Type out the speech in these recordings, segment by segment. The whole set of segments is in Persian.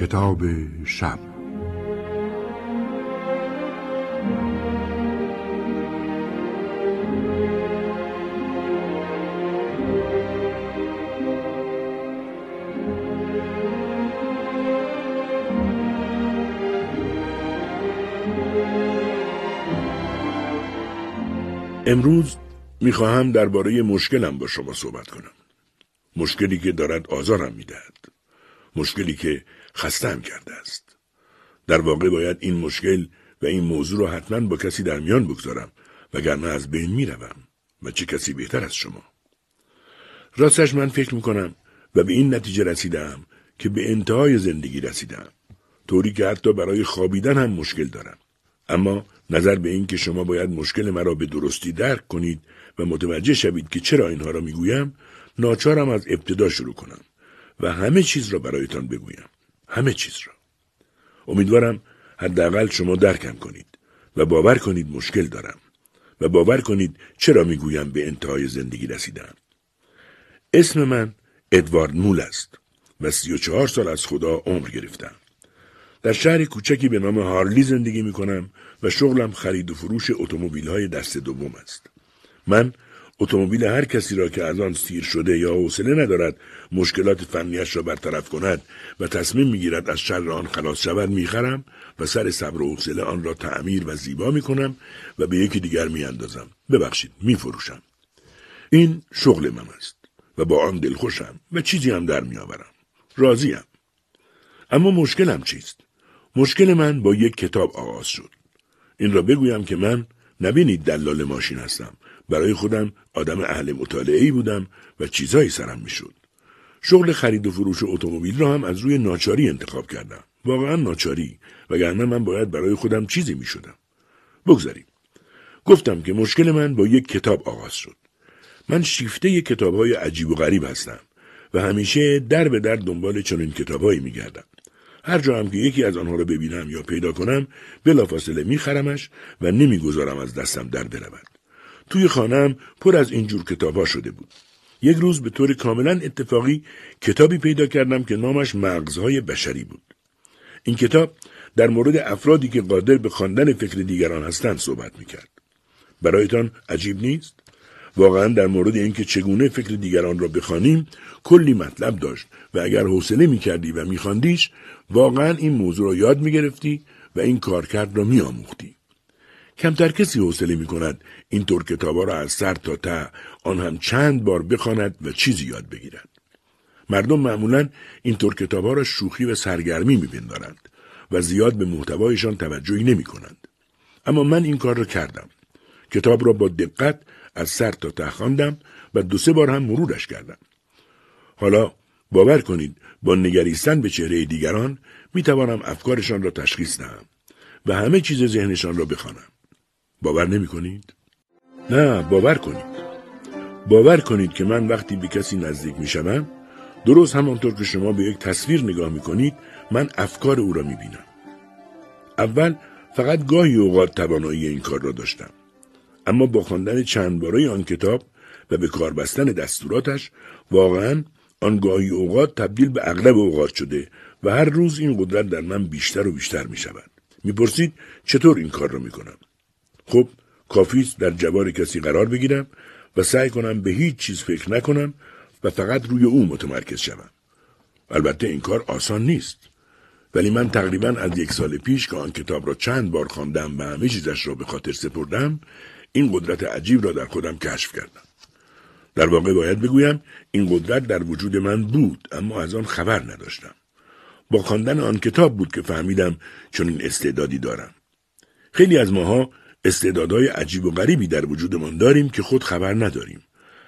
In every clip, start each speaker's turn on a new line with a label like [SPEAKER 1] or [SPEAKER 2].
[SPEAKER 1] کتاب شب
[SPEAKER 2] امروز می‌خواهم درباره مشکلم با شما صحبت کنم. مشکلی که دارد آزارم می‌دهد. مشکلی که خستم کرده است. در واقع باید این مشکل و این موضوع را حتما با کسی در میان بگذارم وگرنه از بین می‌روم و چه کسی بهتر از شما. راستش من فکر می‌کنم و به این نتیجه رسیدم که به انتهای زندگی رسیدم. طوری که حتی برای خوابیدن هم مشکل دارم. اما نظر به این که شما باید مشکل مرا به درستی درک کنید و متوجه شوید که چرا اینها را می‌گویم ناچارم از ابتدا شروع کنم و همه چیز را برایتان بگویم همه چیز را. امیدوارم حداقل شما درکم کنید و باور کنید مشکل دارم و باور کنید چرا می‌گویم به انتهای زندگی رسیدم. اسم من ادوارد مول است و سی و چهار سال از خدا عمر گرفتم. در شهر کوچکی به نام هارلی زندگی می کنم و شغلم خرید و فروش اتومبیل های دست دوم است. من اتومبیل هر کسی را که از آن سیر شده یا حوصله ندارد مشکلات فنیش را برطرف کند و تصمیم می‌گیرد از شر آن خلاص شود می‌خرم و سر صبر و حوصله آن را تعمیر و زیبا می کنم و به یکی دیگر میاندازم. ببخشید میفروشم. این شغل من است و با آن دلخوشم و چیزی هم در میآورم. راضیم. اما مشکلم چیست؟ مشکل من با یک کتاب آغاز شد. این را بگویم که من نبینید دلال ماشین هستم. برای خودم آدم اهل مطالعه بودم و چیزهایی سرم می‌شد. شغل خرید و فروش اتومبیل را هم از روی ناچاری انتخاب کردم. واقعا ناچاری وگرنه من باید برای خودم چیزی می شدم. بگذاریم. گفتم که مشکل من با یک کتاب آغاز شد. من شیفته کتاب های عجیب و غریب هستم و همیشه در به در دنبال چنین کتابهایی میگردم. هر جا هم که یکی از آنها را ببینم یا پیدا کنم بلافاصله میخرمش و نمی‌گذارم از دستم در برود توی خانم پر از اینجور کتابها شده بود. یک روز به طور کاملا اتفاقی کتابی پیدا کردم که نامش مغزهای بشری بود. این کتاب در مورد افرادی که قادر به خواندن فکر دیگران هستند صحبت می‌کرد. برایتان عجیب نیست؟ واقعا در مورد اینکه چگونه فکر دیگران را بخوانیم کلی مطلب داشت و اگر حوصله می‌کردی و میخواندیش واقعا این موضوع را یاد می‌گرفتی و این کارکرد را میآموختی. کمتر کسی حوصله می کند این طور کتابا را از سر تا ته آن هم چند بار بخواند و چیزی یاد بگیرد. مردم معمولا این طور کتابا را شوخی و سرگرمی می و زیاد به محتوایشان توجهی نمی کنند. اما من این کار را کردم. کتاب را با دقت از سر تا ته خواندم و دو سه بار هم مرورش کردم. حالا باور کنید با نگریستن به چهره دیگران می توانم افکارشان را تشخیص دهم و همه چیز ذهنشان را بخوانم. باور نمی کنید؟ نه باور کنید. باور کنید که من وقتی به کسی نزدیک می شوم درست همانطور که شما به یک تصویر نگاه می کنید من افکار او را می بینم. اول فقط گاهی اوقات توانایی این کار را داشتم. اما با خواندن چند باره آن کتاب و به کار بستن دستوراتش واقعا آن گاهی اوقات تبدیل به اغلب اوقات شده و هر روز این قدرت در من بیشتر و بیشتر می شود. می‌پرسید چطور این کار را می کنم؟ خب کافی در جوار کسی قرار بگیرم و سعی کنم به هیچ چیز فکر نکنم و فقط روی او متمرکز شوم. البته این کار آسان نیست. ولی من تقریبا از یک سال پیش که آن کتاب را چند بار خواندم و همه چیزش را به خاطر سپردم این قدرت عجیب را در خودم کشف کردم. در واقع باید بگویم این قدرت در وجود من بود اما از آن خبر نداشتم. با خواندن آن کتاب بود که فهمیدم چون این استعدادی دارم. خیلی از ماها استعدادهای عجیب و غریبی در وجودمان داریم که خود خبر نداریم.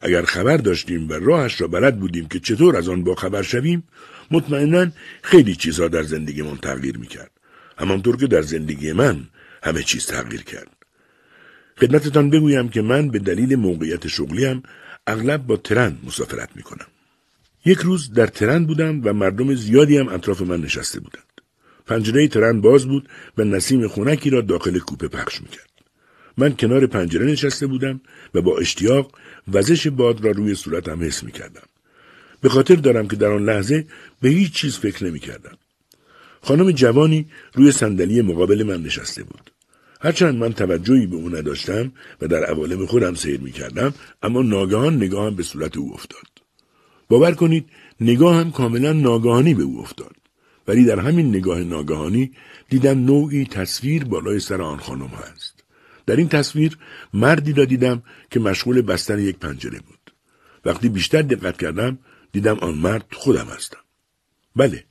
[SPEAKER 2] اگر خبر داشتیم و راهش را بلد بودیم که چطور از آن با خبر شویم مطمئنا خیلی چیزها در زندگیمان تغییر می‌کرد همانطور که در زندگی من همه چیز تغییر کرد خدمتتان بگویم که من به دلیل موقعیت شغلیم اغلب با ترن مسافرت می کنم. یک روز در ترن بودم و مردم زیادی هم اطراف من نشسته بودند. پنجره ترن باز بود و نسیم خونکی را داخل کوپه پخش می کرد. من کنار پنجره نشسته بودم و با اشتیاق وزش باد را روی صورتم حس می کردم. به خاطر دارم که در آن لحظه به هیچ چیز فکر نمی کردم. خانم جوانی روی صندلی مقابل من نشسته بود. هرچند من توجهی به او نداشتم و در عوالم خودم سیر می کردم اما ناگهان نگاهم به صورت او افتاد. باور کنید نگاهم کاملا ناگهانی به او افتاد. ولی در همین نگاه ناگهانی دیدم نوعی تصویر بالای سر آن خانم هست. در این تصویر مردی را دیدم که مشغول بستن یک پنجره بود. وقتی بیشتر دقت کردم دیدم آن مرد خودم هستم. بله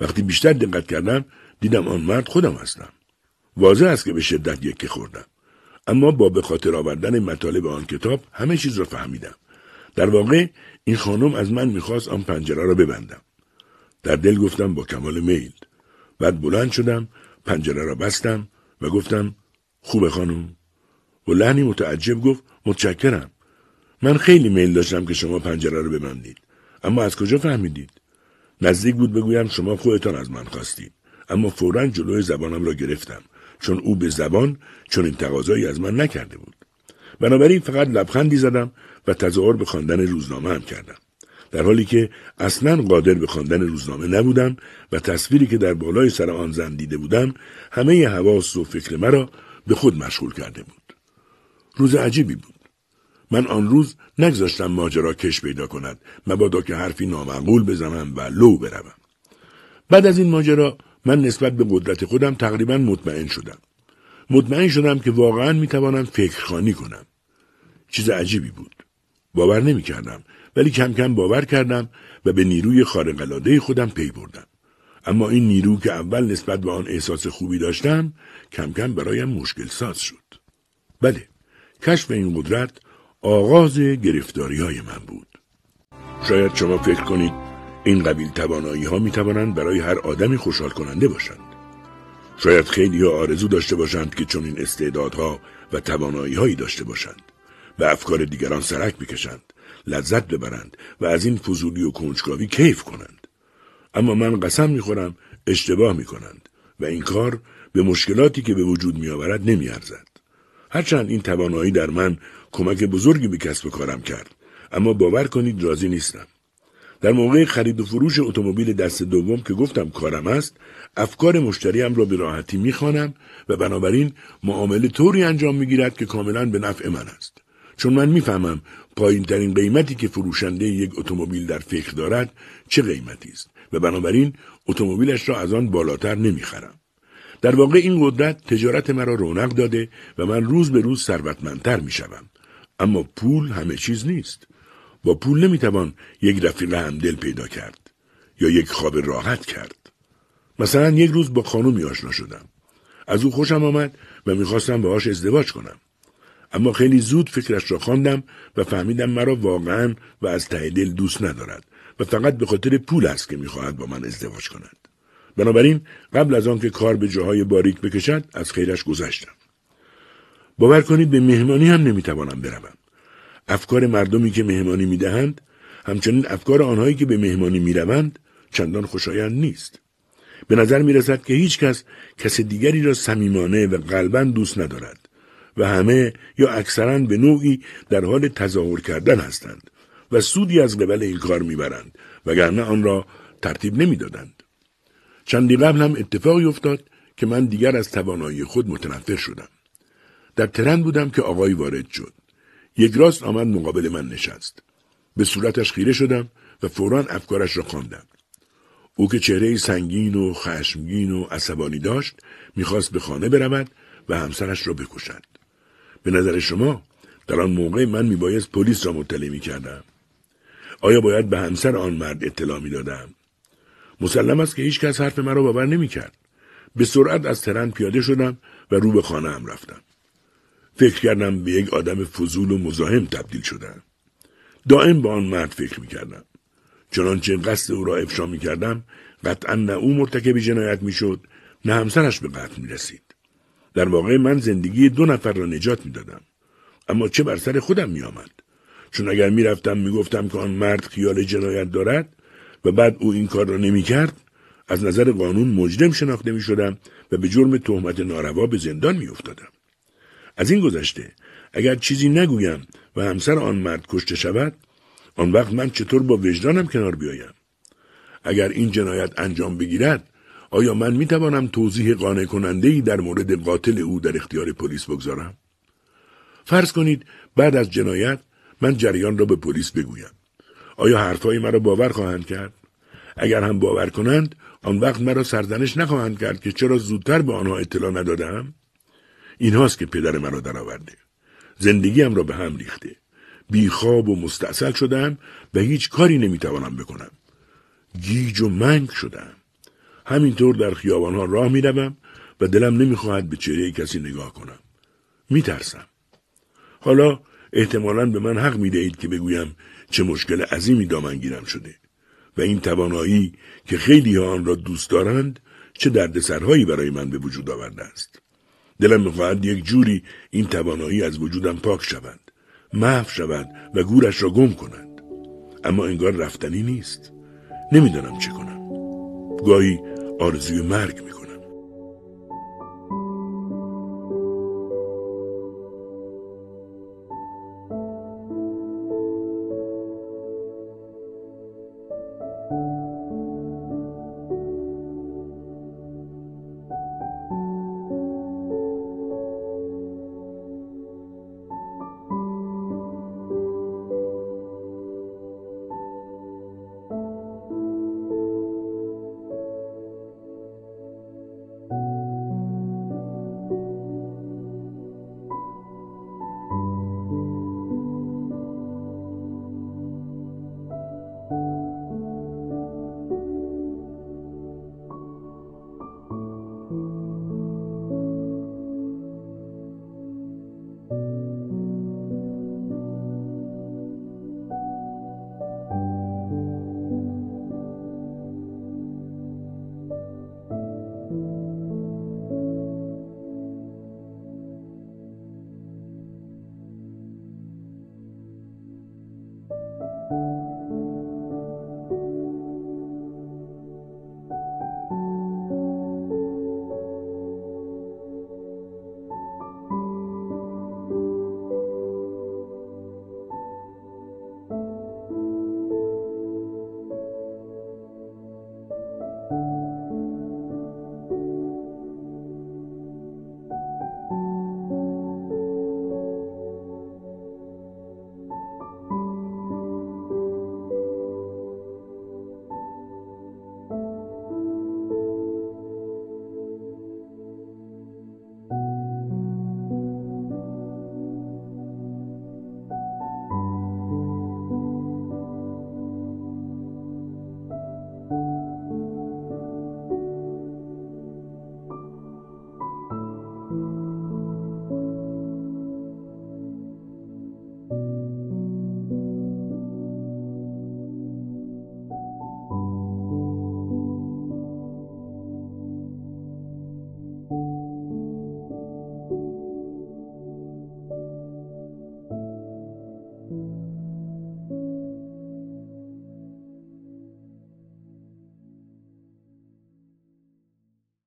[SPEAKER 2] وقتی بیشتر دقت کردم دیدم آن مرد خودم هستم. واضح است که به شدت یکی خوردم. اما با به خاطر آوردن مطالب آن کتاب همه چیز را فهمیدم. در واقع این خانم از من می‌خواست آن پنجره را ببندم. در دل گفتم با کمال میل. بعد بلند شدم پنجره را بستم و گفتم خوبه خانم؟ و لحنی متعجب گفت متشکرم. من خیلی میل داشتم که شما پنجره را ببندید. اما از کجا فهمیدید؟ نزدیک بود بگویم شما خودتان از من خواستید. اما فورا جلوی زبانم را گرفتم. چون او به زبان چون این تقاضایی از من نکرده بود. بنابراین فقط لبخندی زدم و تظاهر به خواندن روزنامه هم کردم. در حالی که اصلا قادر به خواندن روزنامه نبودم و تصویری که در بالای سر آن زن دیده بودم همه حواس و فکر مرا به خود مشغول کرده بود. روز عجیبی بود. من آن روز نگذاشتم ماجرا کش پیدا کند مبادا که حرفی نامعقول بزنم و لو بروم. بعد از این ماجرا من نسبت به قدرت خودم تقریبا مطمئن شدم. مطمئن شدم که واقعا می‌توانم فکرخانی کنم. چیز عجیبی بود. باور نمی کردم ولی کم کم باور کردم و به نیروی خارقلاده خودم پی بردم. اما این نیرو که اول نسبت به آن احساس خوبی داشتم کم کم برایم مشکل ساز شد. بله کشف این قدرت آغاز گرفتاری های من بود. شاید شما فکر کنید این قبیل توانایی ها می توانند برای هر آدمی خوشحال کننده باشند. شاید خیلی ها آرزو داشته باشند که چون این استعدادها و توانایی هایی داشته باشند و افکار دیگران سرک بکشند لذت ببرند و از این فضولی و کنجکاوی کیف کنند. اما من قسم می‌خورم اشتباه می‌کنند و این کار به مشکلاتی که به وجود میآورد نمیارزد. هرچند این توانایی در من کمک بزرگی به کسب کارم کرد اما باور کنید راضی نیستم. در موقع خرید و فروش اتومبیل دست دوم که گفتم کارم است افکار مشتریم را به راحتی می‌خوانم و بنابراین معامله طوری انجام می‌گیرد که کاملا به نفع من است. چون من می‌فهمم پایین ترین قیمتی که فروشنده یک اتومبیل در فکر دارد چه قیمتی است. و بنابراین اتومبیلش را از آن بالاتر نمی‌خرم. در واقع این قدرت تجارت مرا رونق داده و من روز به روز ثروتمندتر می‌شوم. اما پول همه چیز نیست. با پول نمی‌توان یک رفیق همدل پیدا کرد یا یک خواب راحت کرد. مثلا یک روز با خانومی آشنا شدم. از او خوشم آمد و می‌خواستم باهاش ازدواج کنم. اما خیلی زود فکرش را خواندم و فهمیدم مرا واقعا و از ته دل دوست ندارد. و فقط به خاطر پول است که می‌خواهد با من ازدواج کند. بنابراین قبل از آنکه کار به جاهای باریک بکشد از خیرش گذشتم. باور کنید به مهمانی هم نمی‌توانم بروم. افکار مردمی که مهمانی می‌دهند همچنین افکار آنهایی که به مهمانی می‌روند چندان خوشایند نیست. به نظر می‌رسد که هیچ کس کس دیگری را صمیمانه و قلبا دوست ندارد و همه یا اکثرا به نوعی در حال تظاهر کردن هستند. و سودی از قبل این کار می‌برند وگرنه آن را ترتیب نمی‌دادند. چندی قبل هم اتفاقی افتاد که من دیگر از توانایی خود متنفر شدم. در ترن بودم که آقای وارد شد. یک راست آمد مقابل من نشست. به صورتش خیره شدم و فورا افکارش را خواندم. او که چهره سنگین و خشمگین و عصبانی داشت می‌خواست به خانه برود و همسرش را بکشد. به نظر شما در آن موقع من میبایست پلیس را مطلع می کردم. آیا باید به همسر آن مرد اطلاع می دادم؟ مسلم است که هیچ کس حرف مرا باور نمی کرد. به سرعت از ترن پیاده شدم و رو به خانه هم رفتم. فکر کردم به یک آدم فضول و مزاحم تبدیل شدم. دائم به آن مرد فکر می کردم. چنانچه قصد او را افشا می کردم قطعا نه او مرتکب جنایت می شد نه همسرش به قتل می رسید. در واقع من زندگی دو نفر را نجات می دادم. اما چه بر سر خودم می آمد. چون اگر می رفتم می گفتم که آن مرد خیال جنایت دارد و بعد او این کار را نمی کرد از نظر قانون مجرم شناخته می شدم و به جرم تهمت ناروا به زندان می افتادم. از این گذشته اگر چیزی نگویم و همسر آن مرد کشته شود آن وقت من چطور با وجدانم کنار بیایم اگر این جنایت انجام بگیرد آیا من می توانم توضیح قانع کننده ای در مورد قاتل او در اختیار پلیس بگذارم؟ فرض کنید بعد از جنایت من جریان را به پلیس بگویم. آیا حرفهای مرا باور خواهند کرد؟ اگر هم باور کنند آن وقت مرا سرزنش نخواهند کرد که چرا زودتر به آنها اطلاع ندادم؟ این هاست که پدر مرا درآورده. زندگیم را به هم ریخته. بیخواب و مستاصل شدم و هیچ کاری نمی‌توانم بکنم. گیج و منگ شدم. همینطور در خیابانها راه می‌روم و دلم نمی‌خواهد به چهره کسی نگاه کنم. میترسم. حالا احتمالا به من حق می‌دهید که بگویم چه مشکل عظیمی دامنگیرم شده و این توانایی که خیلی ها آن را دوست دارند چه دردسرهایی برای من به وجود آورده است. دلم می‌خواهد یک جوری این توانایی از وجودم پاک شود محو شود و گورش را گم کنند. اما انگار رفتنی نیست. نمی‌دانم چه کنم. گاهی آرزوی مرگ می‌کنم.